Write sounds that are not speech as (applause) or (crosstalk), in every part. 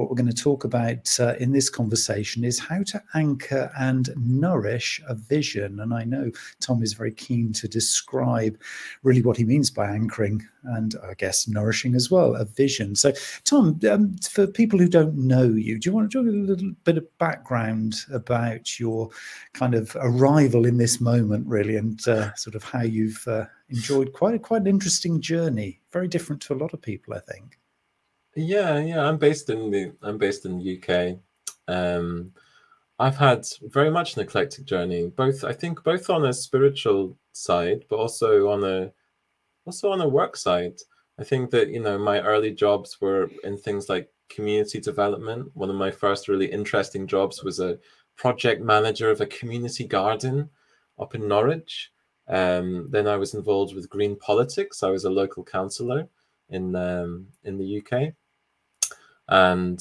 what we're going to talk about uh, in this conversation is how to anchor and nourish a vision. And I know Tom is very keen to describe really what he means by anchoring and I guess nourishing as well a vision. So, Tom, um, for people who don't know you, do you want to talk a little bit of background about your kind of arrival in this moment, really, and uh, sort of how you've uh, enjoyed quite quite an interesting journey, very different to a lot of people, I think. Yeah, yeah. I'm based in the I'm based in the UK. Um, I've had very much an eclectic journey, both I think both on a spiritual side, but also on a also on a work side. I think that you know my early jobs were in things like community development. One of my first really interesting jobs was a project manager of a community garden up in Norwich. Um, then I was involved with green politics. I was a local councillor in um, in the UK and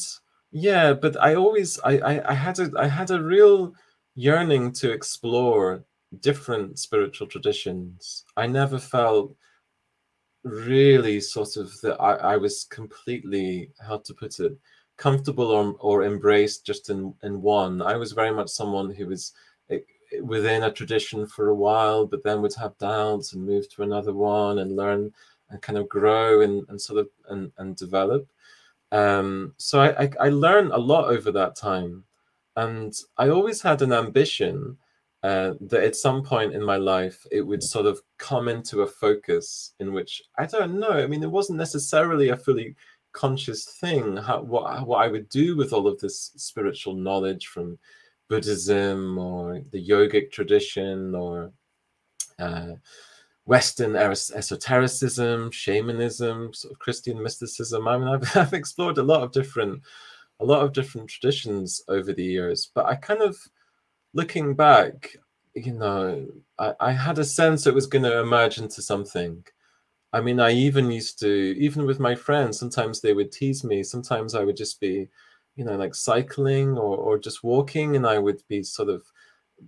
yeah but i always I, I i had a i had a real yearning to explore different spiritual traditions. I never felt really sort of that I, I was completely how to put it comfortable or, or embraced just in in one. I was very much someone who was eh, within a tradition for a while but then would have doubts and move to another one and learn and kind of grow and, and sort of and, and develop um, so I, I, I learned a lot over that time. And I always had an ambition uh, that at some point in my life it would sort of come into a focus in which I don't know. I mean, it wasn't necessarily a fully conscious thing. How, what what I would do with all of this spiritual knowledge from Buddhism or the yogic tradition or uh, Western esotericism, shamanism, sort of Christian mysticism. I mean, I've, (laughs) I've explored a lot of different, a lot of different traditions over the years. But I kind of, looking back, you know, I, I had a sense it was going to emerge into something. I mean, I even used to, even with my friends, sometimes they would tease me. Sometimes I would just be, you know, like cycling or, or just walking, and I would be sort of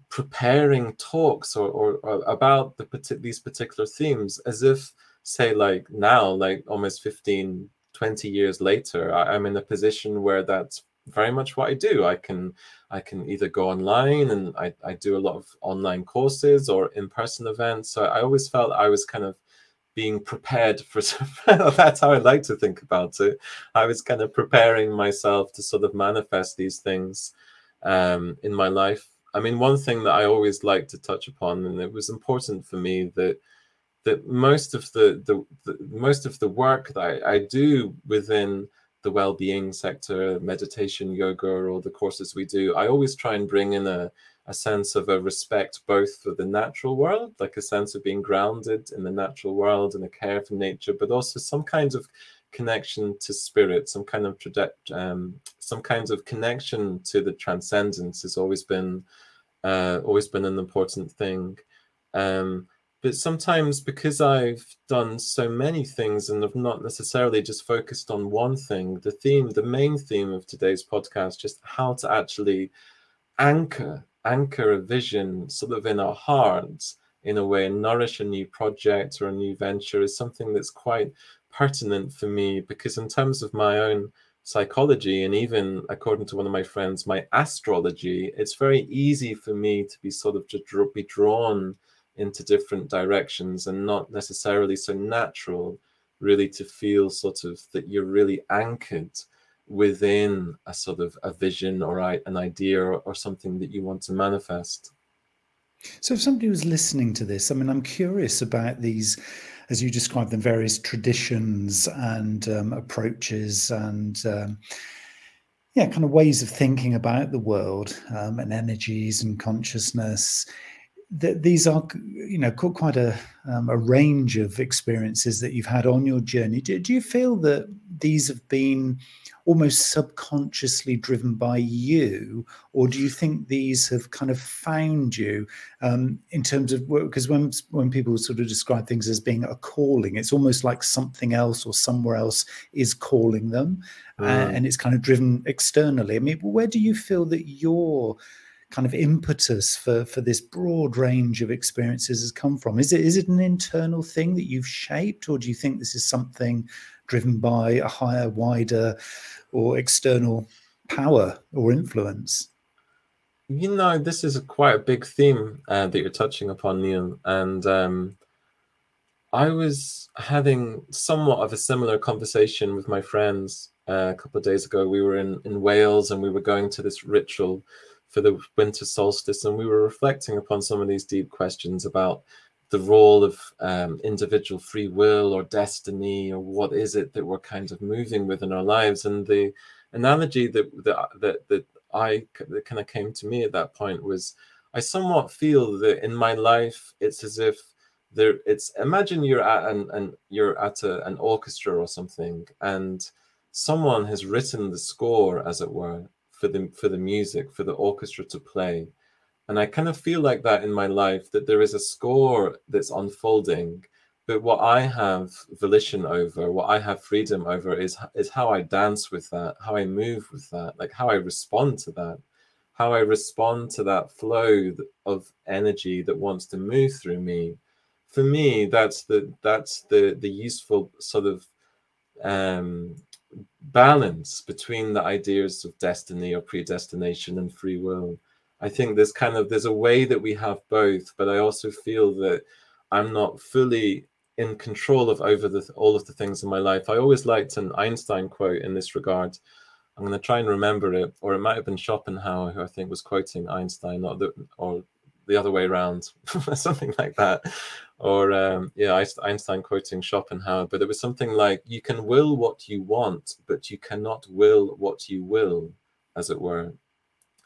preparing talks or, or, or about the these particular themes as if say like now like almost 15 20 years later I, i'm in a position where that's very much what i do. I can i can either go online and i, I do a lot of online courses or in-person events. So i always felt i was kind of being prepared for (laughs) that's how i like to think about it. I was kind of preparing myself to sort of manifest these things um, in my life I mean, one thing that I always like to touch upon, and it was important for me that that most of the the, the most of the work that I, I do within the well-being sector, meditation, yoga, or the courses we do, I always try and bring in a a sense of a respect both for the natural world, like a sense of being grounded in the natural world and a care for nature, but also some kind of connection to spirit, some kind of um, some kinds of connection to the transcendence has always been uh, always been an important thing. Um, but sometimes because I've done so many things and have not necessarily just focused on one thing, the theme, the main theme of today's podcast, just how to actually anchor, anchor a vision sort of in our hearts in a way and nourish a new project or a new venture is something that's quite pertinent for me because in terms of my own psychology and even according to one of my friends my astrology it's very easy for me to be sort of just be drawn into different directions and not necessarily so natural really to feel sort of that you're really anchored within a sort of a vision or an idea or, or something that you want to manifest. So if somebody was listening to this i mean i'm curious about these as you describe them, various traditions and um, approaches and um, yeah, kind of ways of thinking about the world um, and energies and consciousness. That these are, you know, quite a um, a range of experiences that you've had on your journey. Do, do you feel that these have been almost subconsciously driven by you, or do you think these have kind of found you um, in terms of because when when people sort of describe things as being a calling, it's almost like something else or somewhere else is calling them, mm. uh, and it's kind of driven externally. I mean, where do you feel that your kind of impetus for for this broad range of experiences has come from? Is it is it an internal thing that you've shaped, or do you think this is something driven by a higher, wider or external power or influence? You know, this is a quite a big theme uh, that you're touching upon, Neil. And um, I was having somewhat of a similar conversation with my friends uh, a couple of days ago. We were in, in Wales and we were going to this ritual for the winter solstice, and we were reflecting upon some of these deep questions about the role of um, individual free will or destiny, or what is it that we're kind of moving with in our lives. And the analogy that that that, that I that kind of came to me at that point was I somewhat feel that in my life it's as if there it's imagine you're at an, an you're at a, an orchestra or something and someone has written the score as it were for the for the music for the orchestra to play. And i kind of feel like that in my life that there is a score that's unfolding. But what i have volition over what i have freedom over is is how i dance with that how i move with that like how i respond to that how i respond to that flow of energy that wants to move through me. For me that's the that's the the useful sort of um balance between the ideas of destiny or predestination and free will. I think there's kind of there's a way that we have both but i also feel that i'm not fully in control of over the all of the things in my life. I always liked an einstein quote in this regard. I'm going to try and remember it or it might have been schopenhauer who i think was quoting einstein or the or the other way around (laughs) something like that or um, yeah, Einstein quoting Schopenhauer, but it was something like, "You can will what you want, but you cannot will what you will," as it were.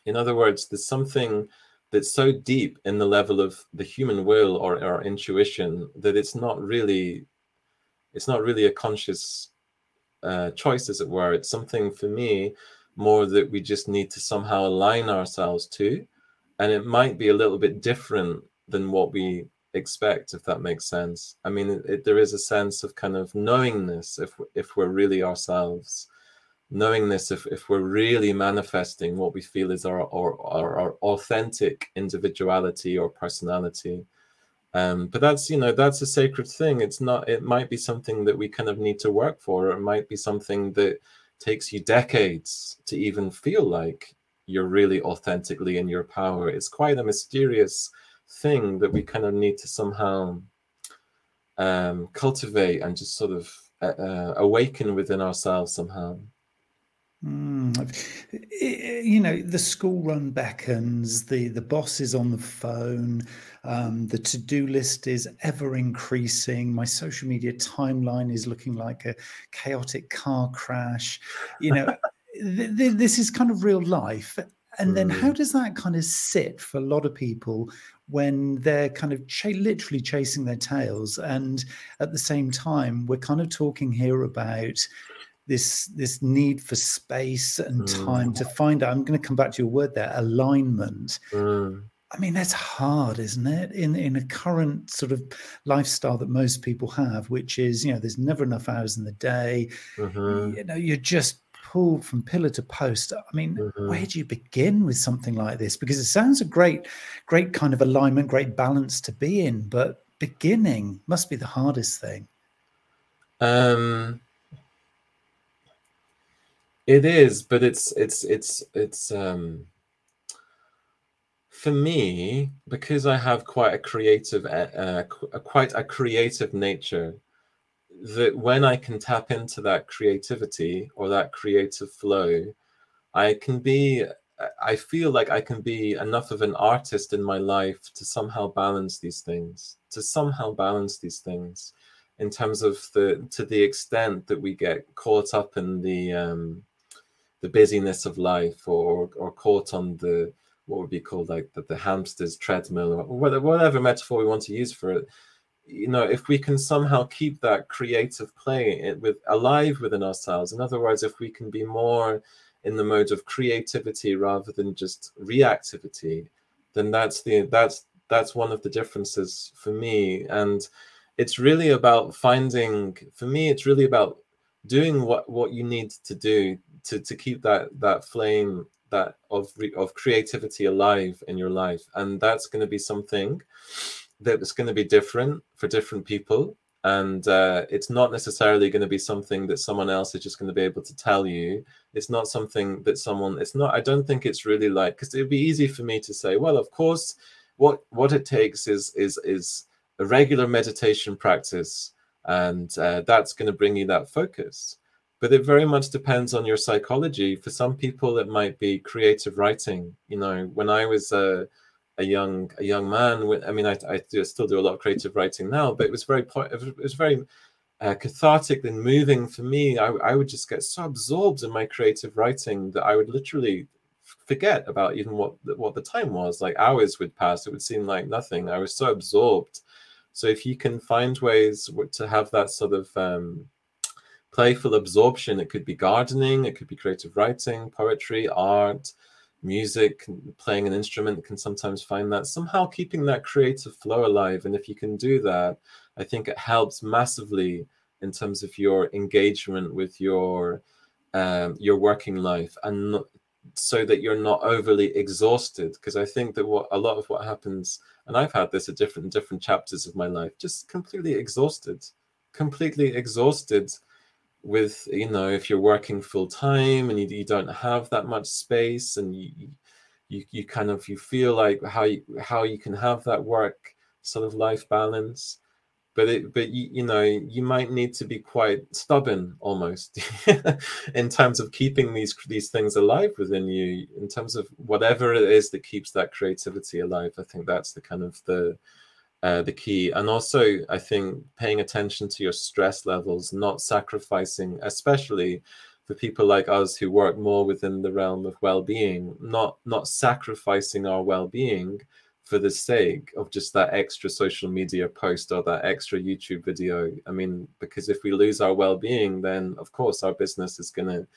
In other words, there's something that's so deep in the level of the human will or our intuition that it's not really, it's not really a conscious uh, choice, as it were. It's something for me more that we just need to somehow align ourselves to, and it might be a little bit different than what we expect if that makes sense. I mean it, it, there is a sense of kind of knowingness if if we're really ourselves. Knowing this if, if we're really manifesting what we feel is our our, our, our authentic individuality or personality. Um, but that's you know that's a sacred thing. It's not it might be something that we kind of need to work for. Or it might be something that takes you decades to even feel like you're really authentically in your power it's quite a mysterious thing that we kind of need to somehow um, cultivate and just sort of uh, uh awaken within ourselves somehow. Mm. You know, the school run beckons, the, the boss is on the phone, um, the to do list is ever increasing. My social media timeline is looking like a chaotic car crash. You know, (laughs) th- th- this is kind of real life. And then, how mm. does that kind of sit for a lot of people when they're kind of ch- literally chasing their tails and at the same time we're kind of talking here about this this need for space and mm. time to find out i'm going to come back to your word there alignment mm. i mean that's hard isn't it in in a current sort of lifestyle that most people have which is you know there's never enough hours in the day mm-hmm. you know you're just pulled from pillar to post. I mean, mm-hmm. where do you begin with something like this? Because it sounds a great, great kind of alignment, great balance to be in, but beginning must be the hardest thing. Um, it is, but it's it's it's it's um for me because I have quite a creative, uh, uh, quite a creative nature that when I can tap into that creativity or that creative flow, I can be, I feel like I can be enough of an artist in my life to somehow balance these things, to somehow balance these things in terms of the, to the extent that we get caught up in the, um, the busyness of life or, or caught on the, what would be called like the, the hamster's treadmill or whatever metaphor we want to use for it you know if we can somehow keep that creative play eh, with alive within ourselves. In other words if we can be more in the mode of creativity rather than just reactivity then that's the that's that's one of the differences for me. And it's really about finding for me it's really about doing what what you need to do to to keep that that flame that of of creativity alive in your life. And that's going to be something that it's going to be different for different people and uh, it's not necessarily going to be something that someone else is just going to be able to tell you. It's not something that someone it's not i don't think it's really like because it would be easy for me to say well of course what what it takes is is is a regular meditation practice and uh, that's going to bring you that focus. But it very much depends on your psychology. For some people it might be creative writing. You know when i was uh, a young a young man. I mean, I, I do, still do a lot of creative writing now, but it was very it was very uh, cathartic and moving for me. I, I would just get so absorbed in my creative writing that I would literally forget about even what what the time was. Like hours would pass; it would seem like nothing. I was so absorbed. So if you can find ways to have that sort of um, playful absorption, it could be gardening, it could be creative writing, poetry, art music, playing an instrument can sometimes find that somehow keeping that creative flow alive. And if you can do that, I think it helps massively in terms of your engagement with your um, your working life and not, so that you're not overly exhausted because i think that what a lot of what happens and i've had this at different different chapters of my life just completely exhausted completely exhausted with you know if you're working full time and you, you don't have that much space and you you you kind of you feel like how you how you can have that work sort of life balance but it but you, you know you might need to be quite stubborn almost (laughs) in terms of keeping these these things alive within you in terms of whatever it is that keeps that creativity alive. I think that's the kind of the uh, the key. And also, I think paying attention to your stress levels, not sacrificing, especially for people like us who work more within the realm of well-being, not not sacrificing our well-being for the sake of just that extra social media post or that extra YouTube video. I mean, because if we lose our well-being, then of course our business is to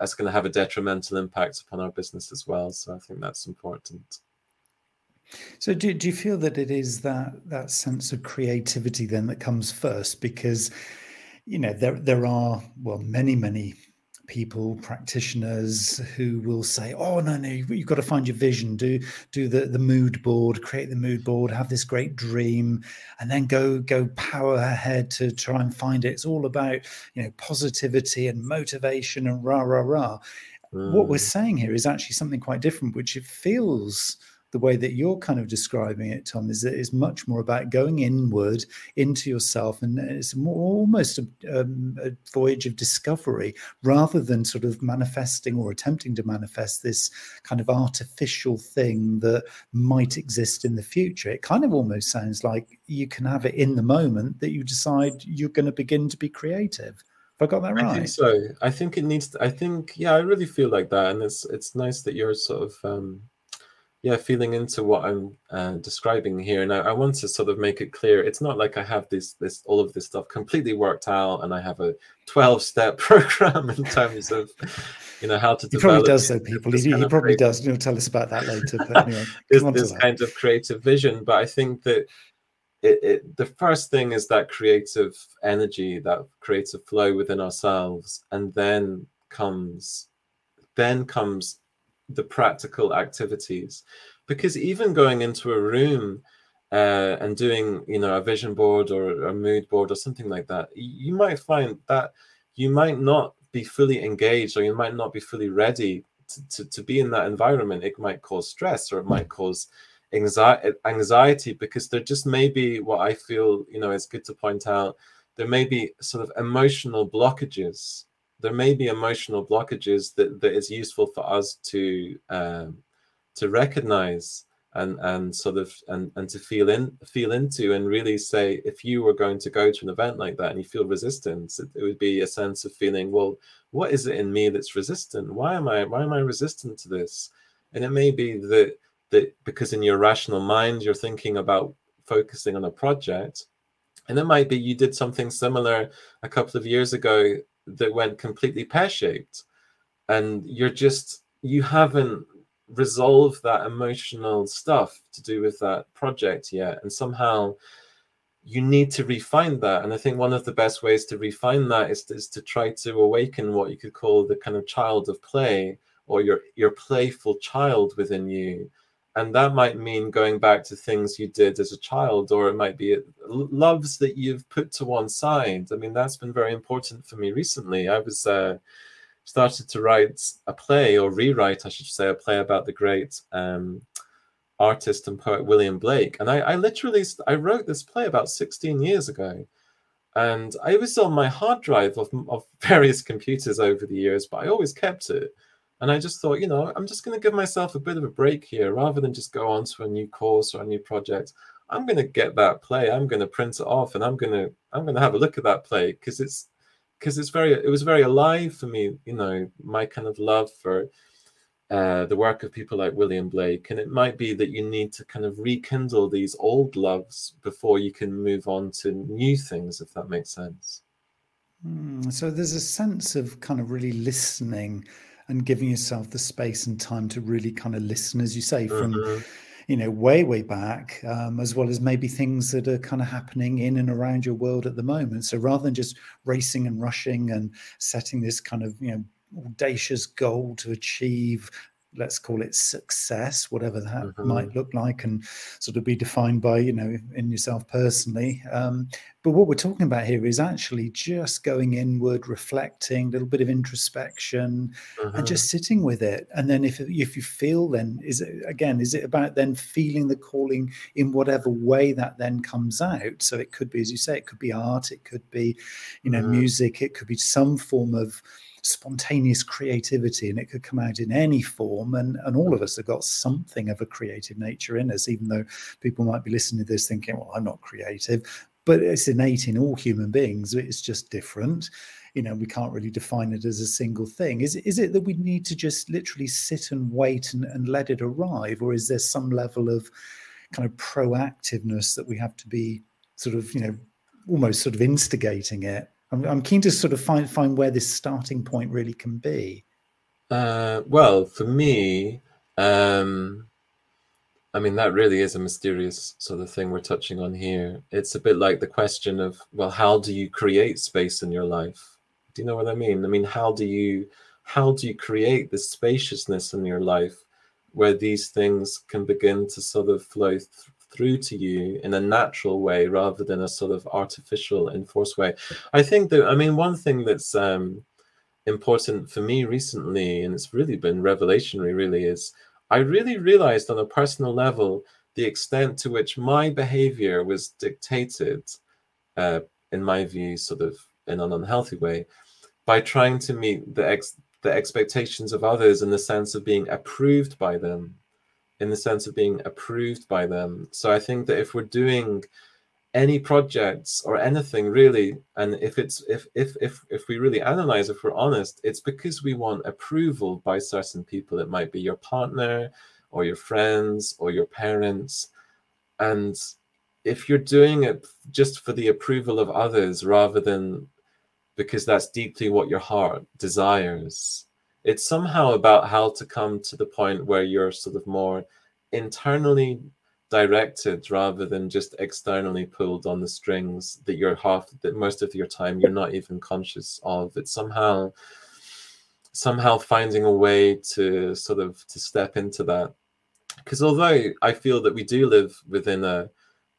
that's going to have a detrimental impact upon our business as well. So I think that's important. So do, do you feel that it is that that sense of creativity then that comes first? Because you know there there are well many many people practitioners who will say oh no no you've, you've got to find your vision do do the the mood board create the mood board have this great dream and then go go power ahead to try and find it it's all about you know positivity and motivation and rah rah rah mm. what we're mm. saying here is actually something quite different which it feels the way that you're kind of describing it, Tom, is that it's much more about going inward into yourself, and it's more, almost a, um, a, voyage of discovery rather than sort of manifesting or attempting to manifest this kind of artificial thing that might exist in the future. It kind of almost sounds like you can have it in the moment that you decide you're going to begin to be creative. Have I got that right? I think so. I think it needs. To, I think yeah, I really feel like that, and it's it's nice that you're sort of um, yeah feeling into what i'm uh, describing here. And I, I, want to sort of make it clear it's not like i have this this all of this stuff completely worked out and i have a 12 step (laughs) program in terms of you know how to he probably does though people. he, he probably does you'll tell us about that later but (laughs) anyway this, this kind of creative vision. But i think that it, it, the first thing is that creative energy that creative flow within ourselves and then comes then comes the practical activities. Because even going into a room uh, and doing you know a vision board or a mood board or something like that you might find that you might not be fully engaged or you might not be fully ready to, to, to be in that environment. It might cause stress or it might cause anxiety anxiety because there just may be what i feel you know it's good to point out. There may be sort of emotional blockages there may be emotional blockages that, that is useful for us to um, to recognize and and sort of and and to feel in feel into and really say if you were going to go to an event like that and you feel resistance it, it, would be a sense of feeling well what is it in me that's resistant? Why am i why am i resistant to this? And it may be that that because in your rational mind you're thinking about focusing on a project and it might be you did something similar a couple of years ago that went completely pear-shaped. And you're just you haven't resolved that emotional stuff to do with that project yet. And somehow you need to refine that. And i think one of the best ways to refine that is, is to try to awaken what you could call the kind of child of play or your your playful child within you and that might mean going back to things you did as a child or it might be loves that you've put to one side. I mean that's been very important for me recently. I was uh, started to write a play or rewrite i should say a play about the great um, artist and poet william blake. And I, I literally i wrote this play about 16 years ago. And I was on my hard drive of, of various computers over the years, but I always kept it. And I just thought, you know, I'm just going to give myself a bit of a break here rather than just go on to a new course or a new project. I'm going to get that play. I'm going to print it off and I'm going to I'm going to have a look at that play because it's because it's very it was very alive for me, you know, my kind of love for uh, the work of people like William Blake. And it might be that you need to kind of rekindle these old loves before you can move on to new things, if that makes sense. Mm, so there's a sense of kind of really listening and giving yourself the space and time to really kind of listen, as you say, from. Mm-hmm. You know, way, way back, um, as well as maybe things that are kind of happening in and around your world at the moment. So rather than just racing and rushing and setting this kind of, you know, audacious goal to achieve let's call it success whatever that mm-hmm. might look like and sort of be defined by you know in yourself personally um, but what we're talking about here is actually just going inward reflecting a little bit of introspection mm-hmm. and just sitting with it and then if if you feel then is it again is it about then feeling the calling in whatever way that then comes out so it could be as you say it could be art it could be you know mm-hmm. music it could be some form of spontaneous creativity and it could come out in any form and and all of us have got something of a creative nature in us even though people might be listening to this thinking well i'm not creative. But it's innate in all human beings it's just different. You know we can't really define it as a single thing. Is, is it that we need to just literally sit and wait and, and let it arrive or is there some level of kind of proactiveness that we have to be sort of you know almost sort of instigating it I'm, I'm keen to sort of find find where this starting point really can be. Uh, well, for me, um, I mean, that really is a mysterious sort of thing we're touching on here. It's a bit like the question of, well, how do you create space in your life? Do you know what I mean? I mean, how do you how do you create this spaciousness in your life where these things can begin to sort of flow th- through to you in a natural way rather than a sort of artificial enforced way. I think that i mean one thing that's um, important for me recently and it's really been revelationary really is i really realized on a personal level the extent to which my behavior was dictated uh, in my view sort of in an unhealthy way by trying to meet the ex the expectations of others in the sense of being approved by them in the sense of being approved by them. So I think that if we're doing any projects or anything really, and if it's if if if if we really analyze, if we're honest, it's because we want approval by certain people. It might be your partner or your friends or your parents. And if you're doing it just for the approval of others rather than because that's deeply what your heart desires, it's somehow about how to come to the point where you're sort of more internally directed rather than just externally pulled on the strings that you're half that most of your time you're not even conscious of. It's somehow somehow finding a way to sort of to step into that. Because although i feel that we do live within a,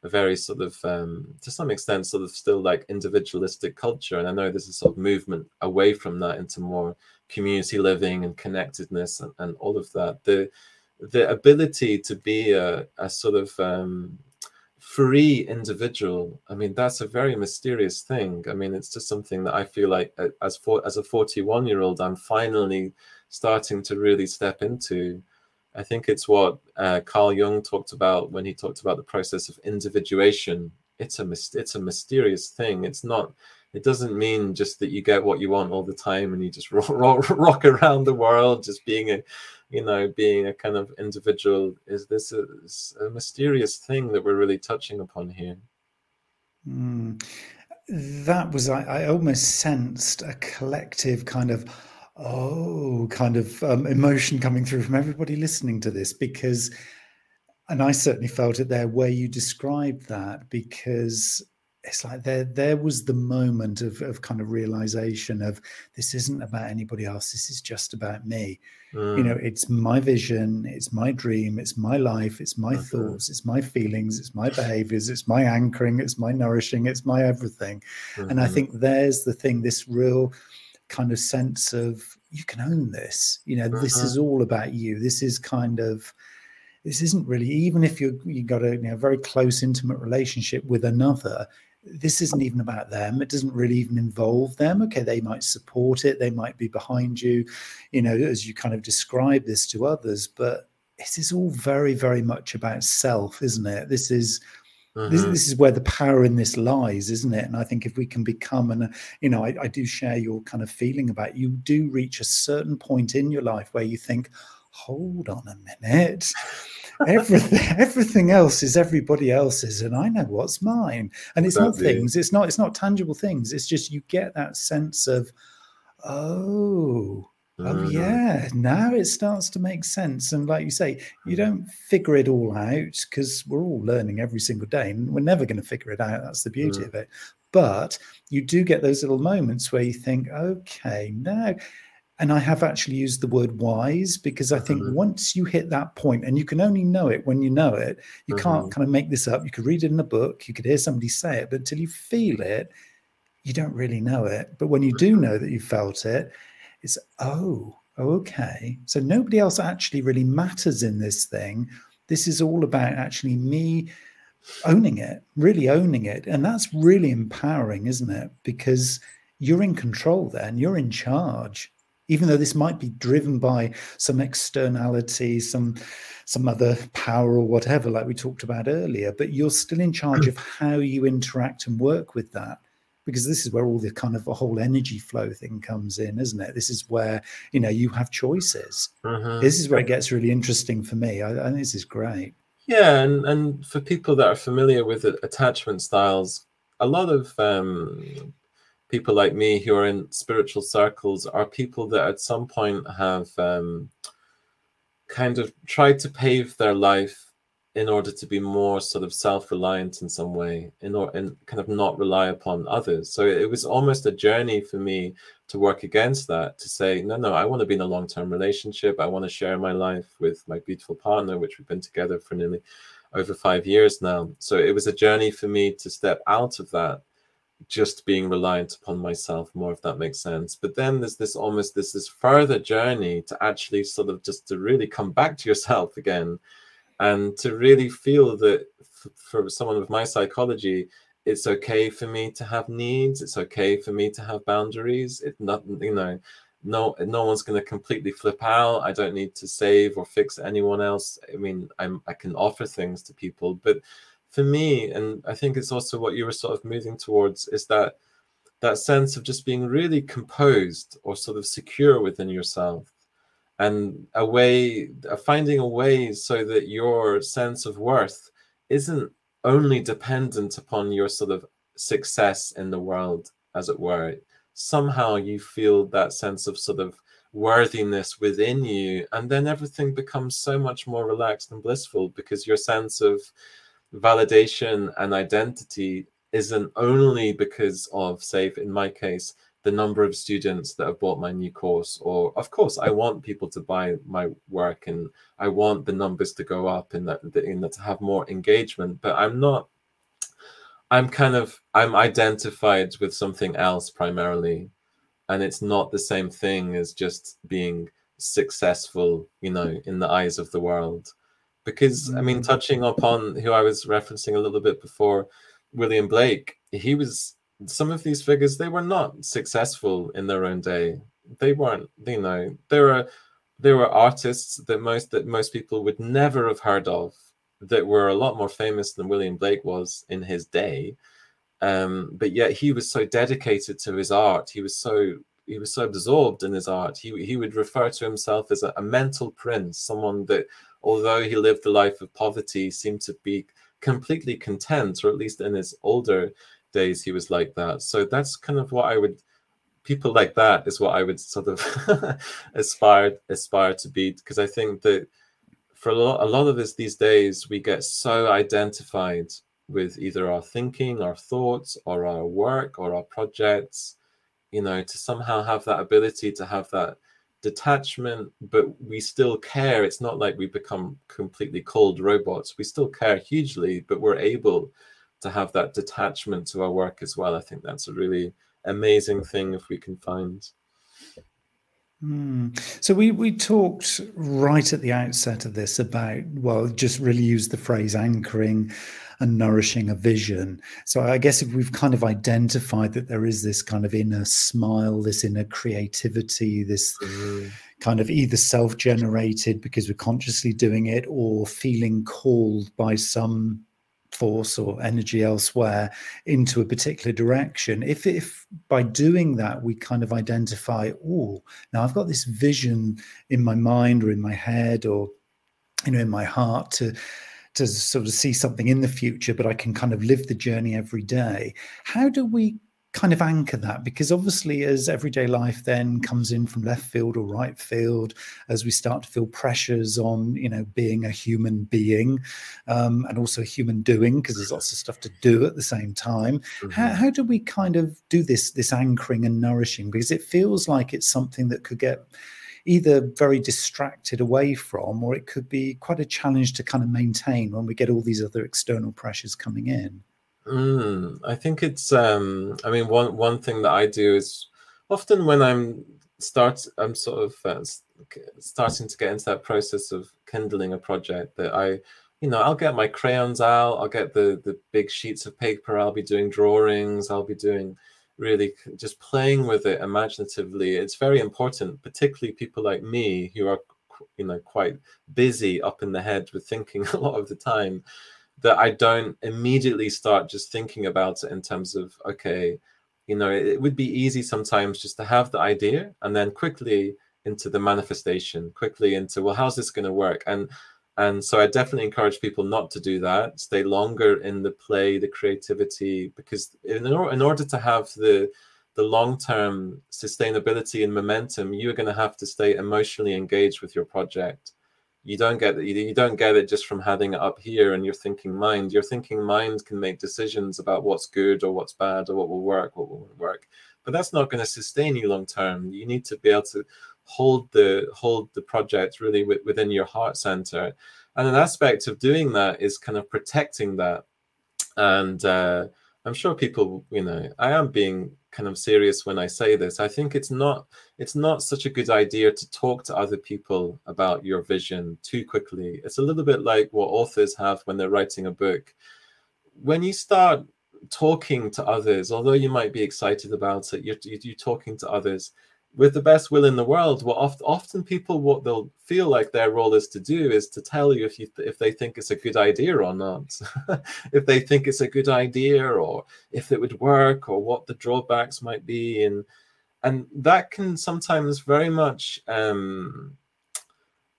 a very sort of um, to some extent sort of still like individualistic culture and i know there's a sort of movement away from that into more community living and connectedness and, and all of that. The the ability to be a, a sort of um, free individual i mean that's a very mysterious thing. I mean it's just something that i feel like uh, as for as a 41 year old i'm finally starting to really step into. I think it's what uh, carl jung talked about when he talked about the process of individuation. It's a it's a mysterious thing. It's not it doesn't mean just that you get what you want all the time and you just (laughs) rock, rock, around the world just being a you know being a kind of individual is this a, a mysterious thing that we're really touching upon here mm. that was I, I, almost sensed a collective kind of oh kind of um, emotion coming through from everybody listening to this because and i certainly felt it there where you described that because it's like there there was the moment of, of kind of realization of this isn't about anybody else this is just about me mm. you know it's my vision it's my dream it's my life it's my mm-hmm. thoughts it's my feelings it's my behaviors it's my anchoring it's my nourishing it's my everything mm-hmm. and i mm-hmm. think there's the thing this real kind of sense of you can own this you know mm-hmm. this is all about you this is kind of this isn't really even if you you got a you know, very close intimate relationship with another this isn't even about them. It doesn't really even involve them. Okay they might support it. They might be behind you you know as you kind of describe this to others but it is all very very much about self isn't it? This is mm-hmm. this, this, is where the power in this lies isn't it? And i think if we can become and you know I, I do share your kind of feeling about you do reach a certain point in your life where you think hold on a minute everything (laughs) everything else is everybody else's and i know what's mine. And it's not things it's not it's not tangible things it's just you get that sense of oh oh yeah now it starts to make sense. And like you say you don't figure it all out because we're all learning every single day and we're never going to figure it out that's the beauty of it. But you do get those little moments where you think okay now and I have actually used the word wise because I think mm-hmm. once you hit that point, and you can only know it when you know it, you mm-hmm. can't kind of make this up. You could read it in a book, you could hear somebody say it, but until you feel it, you don't really know it. But when you do mm-hmm. know that you felt it, it's oh, okay. So nobody else actually really matters in this thing. This is all about actually me owning it, really owning it. And that's really empowering, isn't it? Because you're in control then, you're in charge even though this might be driven by some externality, some some other power or whatever, like we talked about earlier, but you're still in charge of (clears throat) how you interact and work with that. Because this is where all the kind of a whole energy flow thing comes in, isn't it? This is where you know you have choices. Uh-huh. This is where it gets really interesting for me. I, I think this is great. Yeah, and and for people that are familiar with attachment styles, a lot of um, people like me who are in spiritual circles are people that at some point have um, kind of tried to pave their life in order to be more sort of self-reliant in some way in order and kind of not rely upon others. So it was almost a journey for me to work against that to say no no i want to be in a long-term relationship. I want to share my life with my beautiful partner which we've been together for nearly over five years now. So it was a journey for me to step out of that just being reliant upon myself more if that makes sense. But then there's this almost this this further journey to actually sort of just to really come back to yourself again and to really feel that f- for someone with my psychology it's okay for me to have needs it's okay for me to have boundaries it's not you know no no one's going to completely flip out i don't need to save or fix anyone else. I mean i'm i can offer things to people but for me, and I think it's also what you were sort of moving towards, is that that sense of just being really composed or sort of secure within yourself and a way finding a way so that your sense of worth isn't only dependent upon your sort of success in the world as it were. Somehow you feel that sense of sort of worthiness within you and then everything becomes so much more relaxed and blissful because your sense of validation and identity isn't only because of, say, in my case, the number of students that have bought my new course, or of course, I want people to buy my work and I want the numbers to go up and that, in that to have more engagement. But I'm not. I'm kind of I'm identified with something else primarily, and it's not the same thing as just being successful, you know, in the eyes of the world because I mean, mm. touching upon who I was referencing a little bit before, William Blake, he was some of these figures. They were not successful in their own day. They weren't. You know, there are there were artists that most that most people would never have heard of that were a lot more famous than William Blake was in his day. Um, but yet he was so dedicated to his art. He was so he was so absorbed in his art. He he would refer to himself as a, a mental prince, someone that although he lived a life of poverty, seemed to be completely content, or at least in his older days, he was like that. So that's kind of what I would people like that is what I would sort of (laughs) aspire aspire to be because I think that for a lot, a lot of us these days we get so identified with either our thinking, our thoughts, or our work, or our projects. You know, to somehow have that ability to have that detachment, but we still care. It's not like we become completely cold robots. We still care hugely, but we're able to have that detachment to our work as well. I think that's a really amazing thing if we can find. Mm. So we we talked right at the outset of this about well, just really use the phrase anchoring and nourishing a vision. So I guess if we've kind of identified that there is this kind of inner smile, this inner creativity, this mm. kind of either self-generated because we're consciously doing it or feeling called by some force or energy elsewhere into a particular direction if if by doing that we kind of identify oh now i've got this vision in my mind or in my head or you know in my heart to to sort of see something in the future but i can kind of live the journey every day. How do we kind of anchor that? Because obviously as everyday life then comes in from left field or right field as we start to feel pressures on you know being a human being um, and also human doing because there's lots of stuff to do at the same time mm-hmm. how, how do we kind of do this this anchoring and nourishing? Because it feels like it's something that could get either very distracted away from or it could be quite a challenge to kind of maintain when we get all these other external pressures coming in Mm, I think it's. Um, I mean, one one thing that I do is often when I'm start, I'm sort of uh, starting to get into that process of kindling a project that I, you know, I'll get my crayons out, I'll get the the big sheets of paper, I'll be doing drawings, I'll be doing really just playing with it imaginatively. It's very important, particularly people like me who are, you know, quite busy up in the head with thinking (laughs) a lot of the time that I don't immediately start just thinking about it in terms of, okay, you know, it, would be easy sometimes just to have the idea and then quickly into the manifestation, quickly into, well, how's this going to work? And and so I definitely encourage people not to do that. Stay longer in the play, the creativity, because in, in order to have the the long term sustainability and momentum, you're going to have to stay emotionally engaged with your project. You don't get it you don't get it just from having it up here and your thinking mind. Your thinking mind can make decisions about what's good or what's bad or what will work what won't work. But that's not going to sustain you long term you need to be able to hold the hold the project really within your heart center and an aspect of doing that is kind of protecting that and uh, i'm sure people you know i am being kind of serious when I say this. I think it's not it's not such a good idea to talk to other people about your vision too quickly. It's a little bit like what authors have when they're writing a book. When you start talking to others, although you might be excited about it, you're, you're talking to others with the best will in the world, what oft, often people what they'll feel like their role is to do is to tell you if you if they think it's a good idea or not, (laughs) if they think it's a good idea or if it would work or what the drawbacks might be, and and that can sometimes very much um,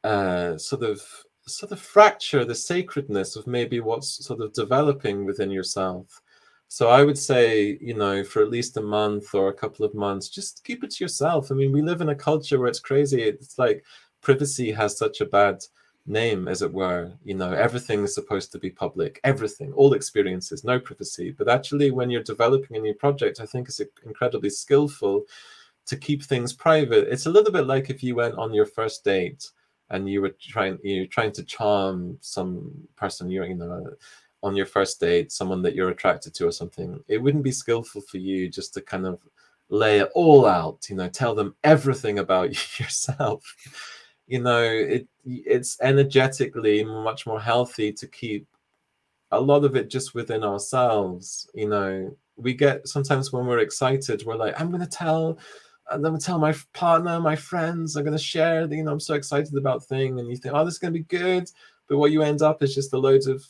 uh, sort of sort of fracture the sacredness of maybe what's sort of developing within yourself. So I would say, you know, for at least a month or a couple of months, just keep it to yourself. I mean, we live in a culture where it's crazy. It's like privacy has such a bad name, as it were. You know, everything is supposed to be public, everything, all experiences, no privacy. But actually, when you're developing a new project, I think it's incredibly skillful to keep things private. It's a little bit like if you went on your first date and you were trying you're trying to charm some person you're you know on your first date, someone that you're attracted to or something, it wouldn't be skillful for you just to kind of lay it all out, you know, tell them everything about (laughs) yourself. You know, it it's energetically much more healthy to keep a lot of it just within ourselves. You know, we get sometimes when we're excited, we're like, I'm gonna tell uh, I'm gonna tell my partner, my friends, I'm gonna share, you know, I'm so excited about thing, and you think, oh, this is gonna be good. But what you end up is just a load of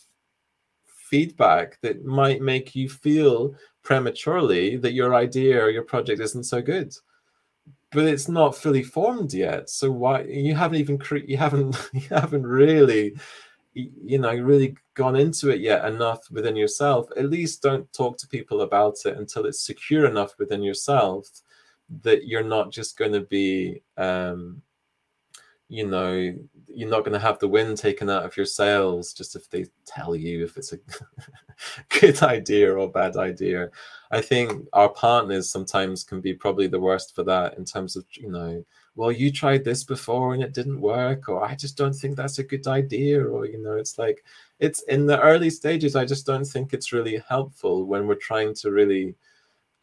feedback that might make you feel prematurely that your idea or your project isn't so good. But it's not fully formed yet so why you haven't even cre- you haven't (laughs) you haven't really you know really gone into it yet enough within yourself. At least don't talk to people about it until it's secure enough within yourself that you're not just going to be um you know you're not going to have the wind taken out of your sails just if they tell you if it's a (laughs) good idea or bad idea. I think our partners sometimes can be probably the worst for that in terms of you know well you tried this before and it didn't work or i just don't think that's a good idea or you know it's like it's in the early stages i just don't think it's really helpful when we're trying to really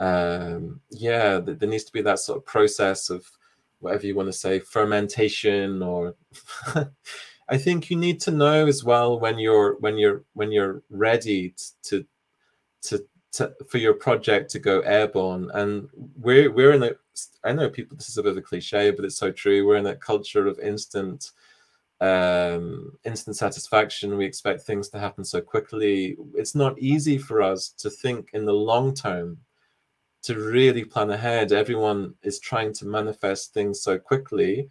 um yeah there needs to be that sort of process of whatever you want to say fermentation or (laughs) i think you need to know as well when you're when you're when you're ready to to to, for your project to go airborne. And we're we're in a i know people this is a bit of a cliche but it's so true. We're in a culture of instant um instant satisfaction. We expect things to happen so quickly. It's not easy for us to think in the long term to really plan ahead. Everyone is trying to manifest things so quickly.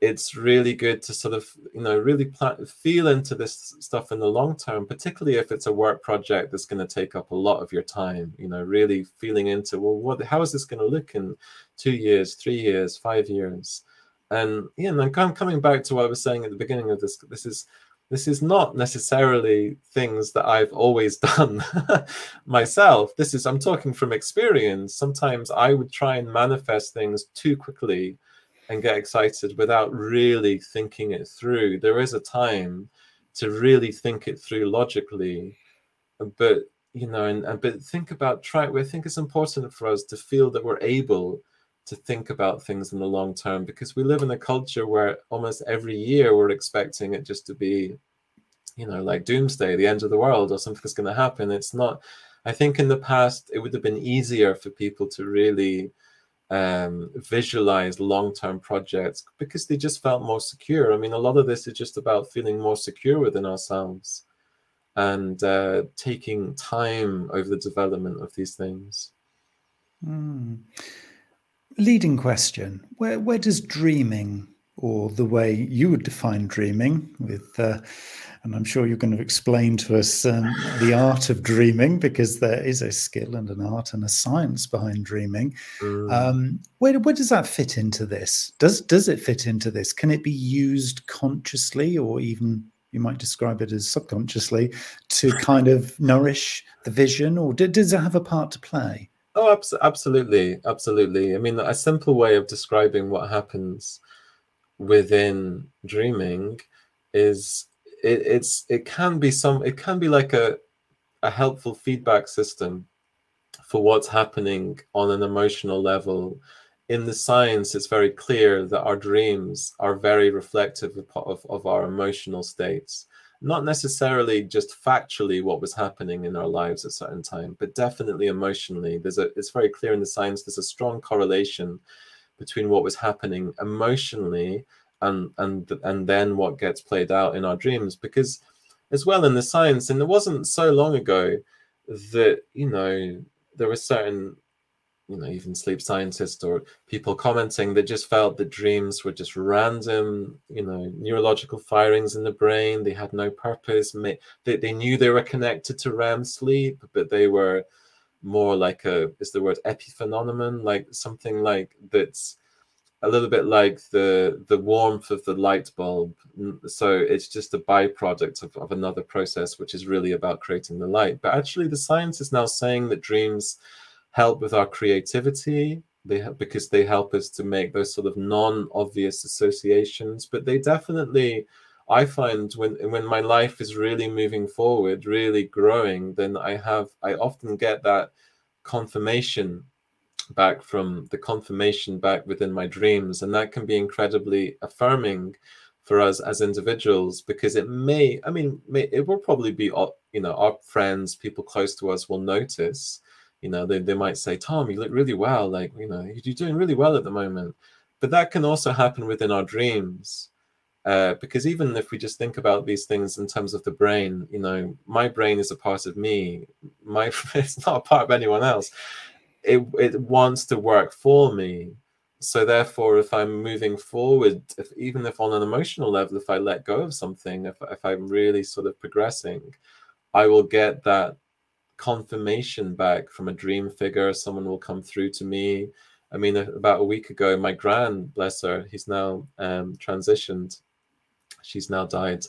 It's really good to sort of you know really plan, feel into this stuff in the long term particularly if it's a work project that's going to take up a lot of your time you know really feeling into well what how is this going to look in two years three years five years? And you know I'm coming back to what i was saying at the beginning of this this is this is not necessarily things that I've always (laughs) done myself. This is, I'm talking from experience. Sometimes I would try and manifest things too quickly and get excited without really thinking it through. There is a time to really think it through logically, but you know, and, and but think about try. I think it's important for us to feel that we're able to think about things in the long term because we live in a culture where almost every year we're expecting it just to be, you know, like doomsday, the end of the world, or something's going to happen. It's not. I think in the past it would have been easier for people to really um, visualize long-term projects because they just felt more secure. I mean, a lot of this is just about feeling more secure within ourselves and uh, taking time over the development of these things. Mm. Leading question: Where where does dreaming, or the way you would define dreaming, with uh, and I'm sure you're going to explain to us um, the art of dreaming because there is a skill and an art and a science behind dreaming. Mm. Um, where, where does that fit into this? Does does it fit into this? Can it be used consciously or even you might describe it as subconsciously to kind of nourish the vision, or does it have a part to play? Oh, abs- absolutely, absolutely. I mean, a simple way of describing what happens within dreaming is it, it's it can be some it can be like a a helpful feedback system for what's happening on an emotional level in the science it's very clear that our dreams are very reflective of, of, of, our emotional states not necessarily just factually what was happening in our lives at a certain time but definitely emotionally. There's a it's very clear in the science there's a strong correlation between what was happening emotionally and and and then what gets played out in our dreams. Because as well in the science and it wasn't so long ago that you know there were certain you know even sleep scientists or people commenting they just felt that dreams were just random you know neurological firings in the brain they had no purpose they, they knew they were connected to rem sleep but they were more like a is the word epiphenomenon? Like something like that's a little bit like the the warmth of the light bulb. So it's just a byproduct of, of another process which is really about creating the light. But actually the science is now saying that dreams help with our creativity. They have, because they help us to make those sort of non-obvious associations. But they definitely i find when when my life is really moving forward really growing then i have i often get that confirmation back from the confirmation back within my dreams. And that can be incredibly affirming for us as individuals because it may i mean may, it will probably be you know our friends people close to us will notice you know they, they might say tom you look really well like you know you're doing really well at the moment. But that can also happen within our dreams uh, because even if we just think about these things in terms of the brain you know my brain is a part of me my (laughs) it's not a part of anyone else. It it wants to work for me. So therefore if i'm moving forward if even if on an emotional level if i let go of something if, if i'm really sort of progressing i will get that confirmation back from a dream figure someone will come through to me I mean, about a week ago, my grand, bless her, he's now um, transitioned. She's now died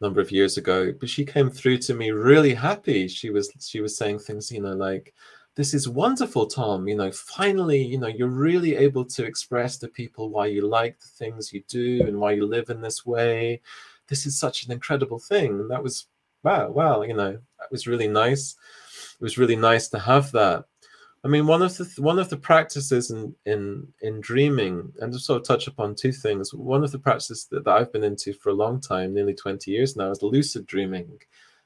a number of years ago, but she came through to me really happy. She was she was saying things, you know, like, "This is wonderful, Tom. You know, finally, you know, you're really able to express to people why you like the things you do and why you live in this way. This is such an incredible thing." And that was wow, wow, you know, that was really nice. It was really nice to have that. I mean, one of the one of the practices in in in dreaming, and to sort of touch upon two things. One of the practices that, that I've been into for a long time, nearly twenty years now, is lucid dreaming,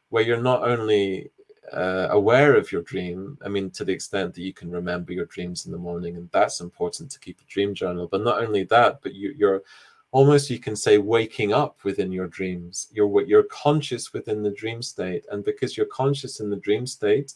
where you're not only uh, aware of your dream. I mean, to the extent that you can remember your dreams in the morning, and that's important to keep a dream journal. But not only that, but you, you're almost you can say waking up within your dreams. You're you're conscious within the dream state, and because you're conscious in the dream state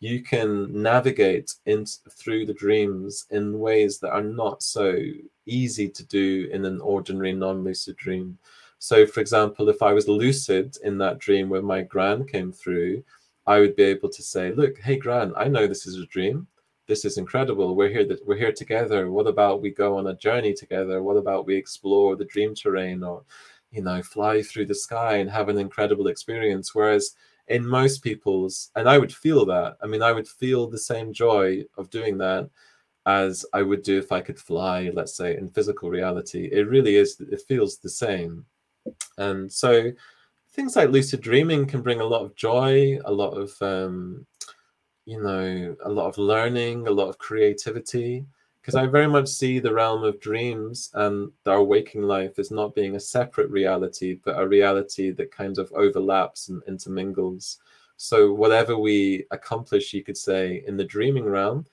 you can navigate in through the dreams in ways that are not so easy to do in an ordinary non-lucid dream so for example if i was lucid in that dream where my gran came through i would be able to say look hey gran i know this is a dream this is incredible. We're here that we're here together. What about we go on a journey together? What about we explore the dream terrain or you know fly through the sky and have an incredible experience? Whereas in most people's and i would feel that i mean i would feel the same joy of doing that as i would do if i could fly let's say in physical reality. It really is it feels the same. And so things like lucid dreaming can bring a lot of joy a lot of um, you know a lot of learning a lot of creativity because I very much see the realm of dreams and our waking life as not being a separate reality, but a reality that kind of overlaps and intermingles. So whatever we accomplish, you could say, in the dreaming realm,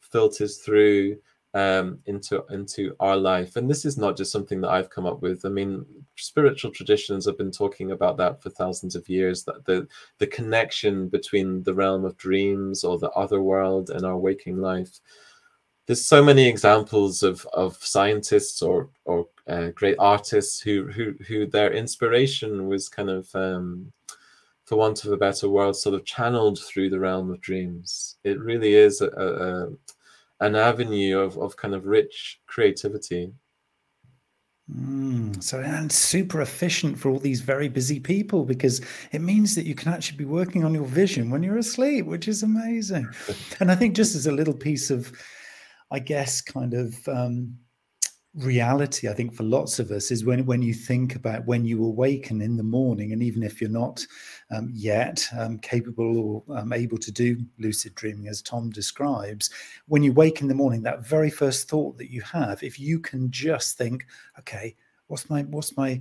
filters through um, into into our life. And this is not just something that I've come up with. I mean, spiritual traditions have been talking about that for thousands of years. That the the connection between the realm of dreams or the other world and our waking life there's so many examples of of scientists or or uh, great artists who who who their inspiration was kind of um, for want of a better word sort of channeled through the realm of dreams it really is a, a, an avenue of, of kind of rich creativity Mm, so and super efficient for all these very busy people because it means that you can actually be working on your vision when you're asleep, which is amazing. (laughs) and I think just as a little piece of I guess, kind of um, reality, I think, for lots of us is when, when you think about when you awaken in the morning, and even if you're not um, yet um, capable or um, able to do lucid dreaming, as Tom describes, when you wake in the morning, that very first thought that you have, if you can just think, okay, what's my what's my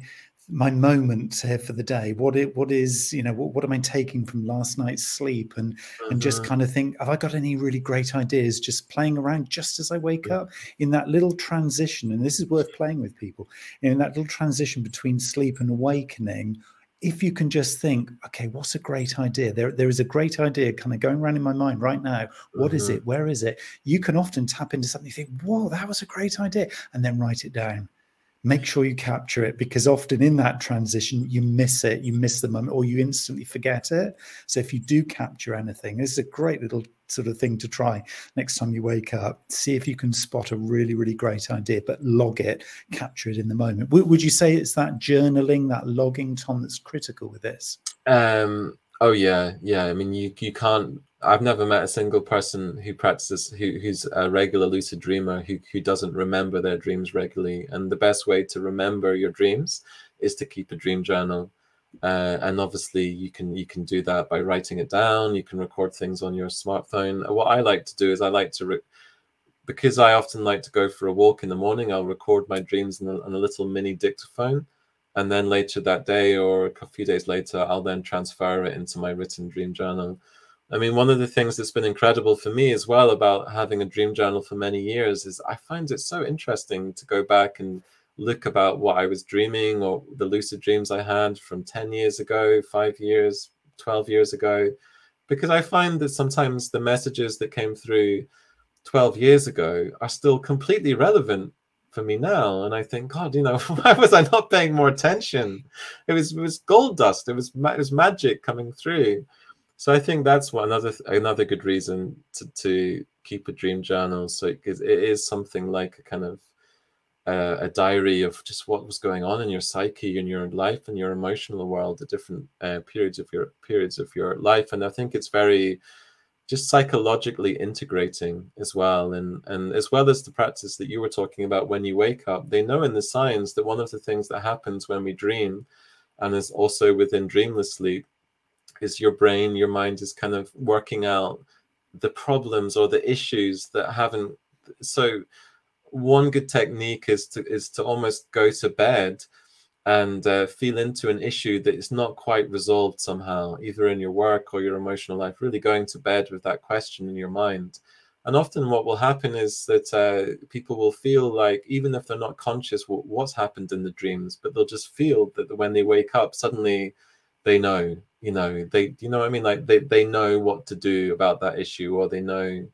my moment here for the day what it what is you know what, what am i taking from last night's sleep and mm-hmm. and just mm-hmm. kind of think have i got any really great ideas just playing around just as i wake yeah. up in that little transition and this is worth playing with people in that little transition between sleep and awakening if you can just think, okay, what's a great idea? There, there is a great idea kind of going around in my mind right now. What mm-hmm. is it? Where is it? You can often tap into something, you think, whoa, that was a great idea, and then write it down make sure you capture it because often in that transition you miss it you miss the moment or you instantly forget it. So if you do capture anything this is a great little sort of thing to try next time you wake up. See if you can spot a really really great idea but log it capture it in the moment. W- would you say it's that journaling that logging tom that's critical with this? Um oh yeah yeah. I mean you you can't I've never met a single person who practices who, who's a regular lucid dreamer who, who doesn't remember their dreams regularly. And the best way to remember your dreams is to keep a dream journal. Uh, and obviously, you can you can do that by writing it down. You can record things on your smartphone. What I like to do is I like to, re- because I often like to go for a walk in the morning. I'll record my dreams in a, on a little mini dictaphone, and then later that day or a few days later, I'll then transfer it into my written dream journal I mean, one of the things that's been incredible for me as well about having a dream journal for many years is I find it so interesting to go back and look about what I was dreaming or the lucid dreams I had from 10 years ago, five years, 12 years ago, because I find that sometimes the messages that came through 12 years ago are still completely relevant for me now. And i think god you know (laughs) why was i not paying more attention? It was it was gold dust. It was it was magic coming through so I think that's one another another good reason to to keep a dream journal. So it, is something like a kind of uh, a diary of just what was going on in your psyche and your life and your emotional world at different uh, periods of your periods of your life. And I think it's very just psychologically integrating as well and and as well as the practice that you were talking about when you wake up they know in the science that one of the things that happens when we dream and is also within dreamless sleep is your brain your mind is kind of working out the problems or the issues that haven't so one good technique is to is to almost go to bed and uh, feel into an issue that is not quite resolved somehow, either in your work or your emotional life. Really going to bed with that question in your mind. And often, what will happen is that uh, people will feel like, even if they're not conscious what, what's happened in the dreams, but they'll just feel that when they wake up, suddenly they know, you know, they, you know what I mean? Like they, they know what to do about that issue, or they know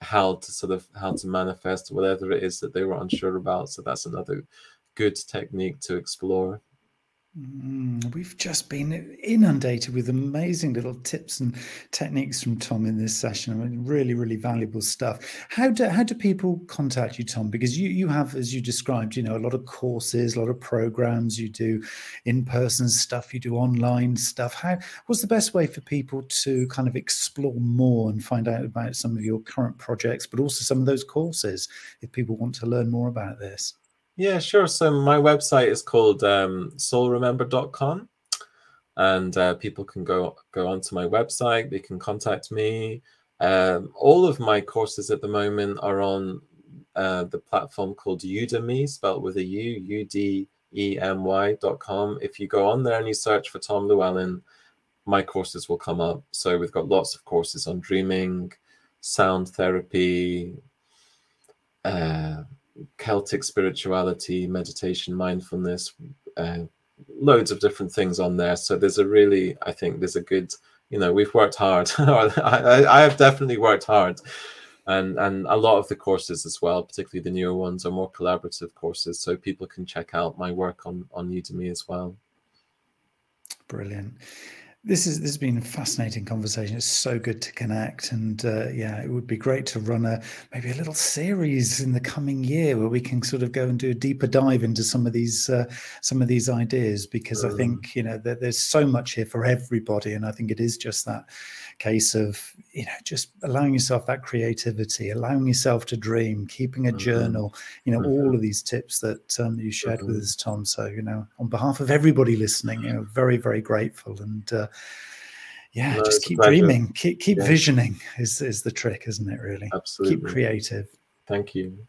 how to sort of how to manifest whatever it is that they were unsure about. So that's another good technique to explore. Mm, we've just been inundated with amazing little tips and techniques from Tom in this session. I mean, really, really valuable stuff. How do how do people contact you, Tom? Because you you have, as you described, you know, a lot of courses, a lot of programs. You do in person stuff. You do online stuff. How what's the best way for people to kind of explore more and find out about some of your current projects, but also some of those courses if people want to learn more about this? Yeah, sure. So my website is called um, soulremember.com and uh, people can go go onto my website. They can contact me. Um, all of my courses at the moment are on uh, the platform called Udemy, spelled with a U, U D E M Y dot com. If you go on there and you search for Tom Llewellyn, my courses will come up. So we've got lots of courses on dreaming, sound therapy, uh, Celtic spirituality, meditation, mindfulness, uh, loads of different things on there. So there's a really, I think there's a good, you know, we've worked hard. (laughs) I, I have definitely worked hard. And, and a lot of the courses as well, particularly the newer ones, are more collaborative courses, so people can check out my work on on Udemy as well. Brilliant this is this has been a fascinating conversation. It's so good to connect, and uh, yeah, it would be great to run a maybe a little series in the coming year where we can sort of go and do a deeper dive into some of these uh, some of these ideas because I think you know that there's so much here for everybody, and I think it is just that case of you know just allowing yourself that creativity, allowing yourself to dream, keeping a mm-hmm. journal, you know, mm-hmm. all of these tips that um, you shared mm-hmm. with us, Tom. So you know, on behalf of everybody listening, you know, very very grateful and. Uh, yeah, no, just keep dreaming, keep keep yeah. visioning is is the trick, isn't it? Really, absolutely. Keep creative. Thank you.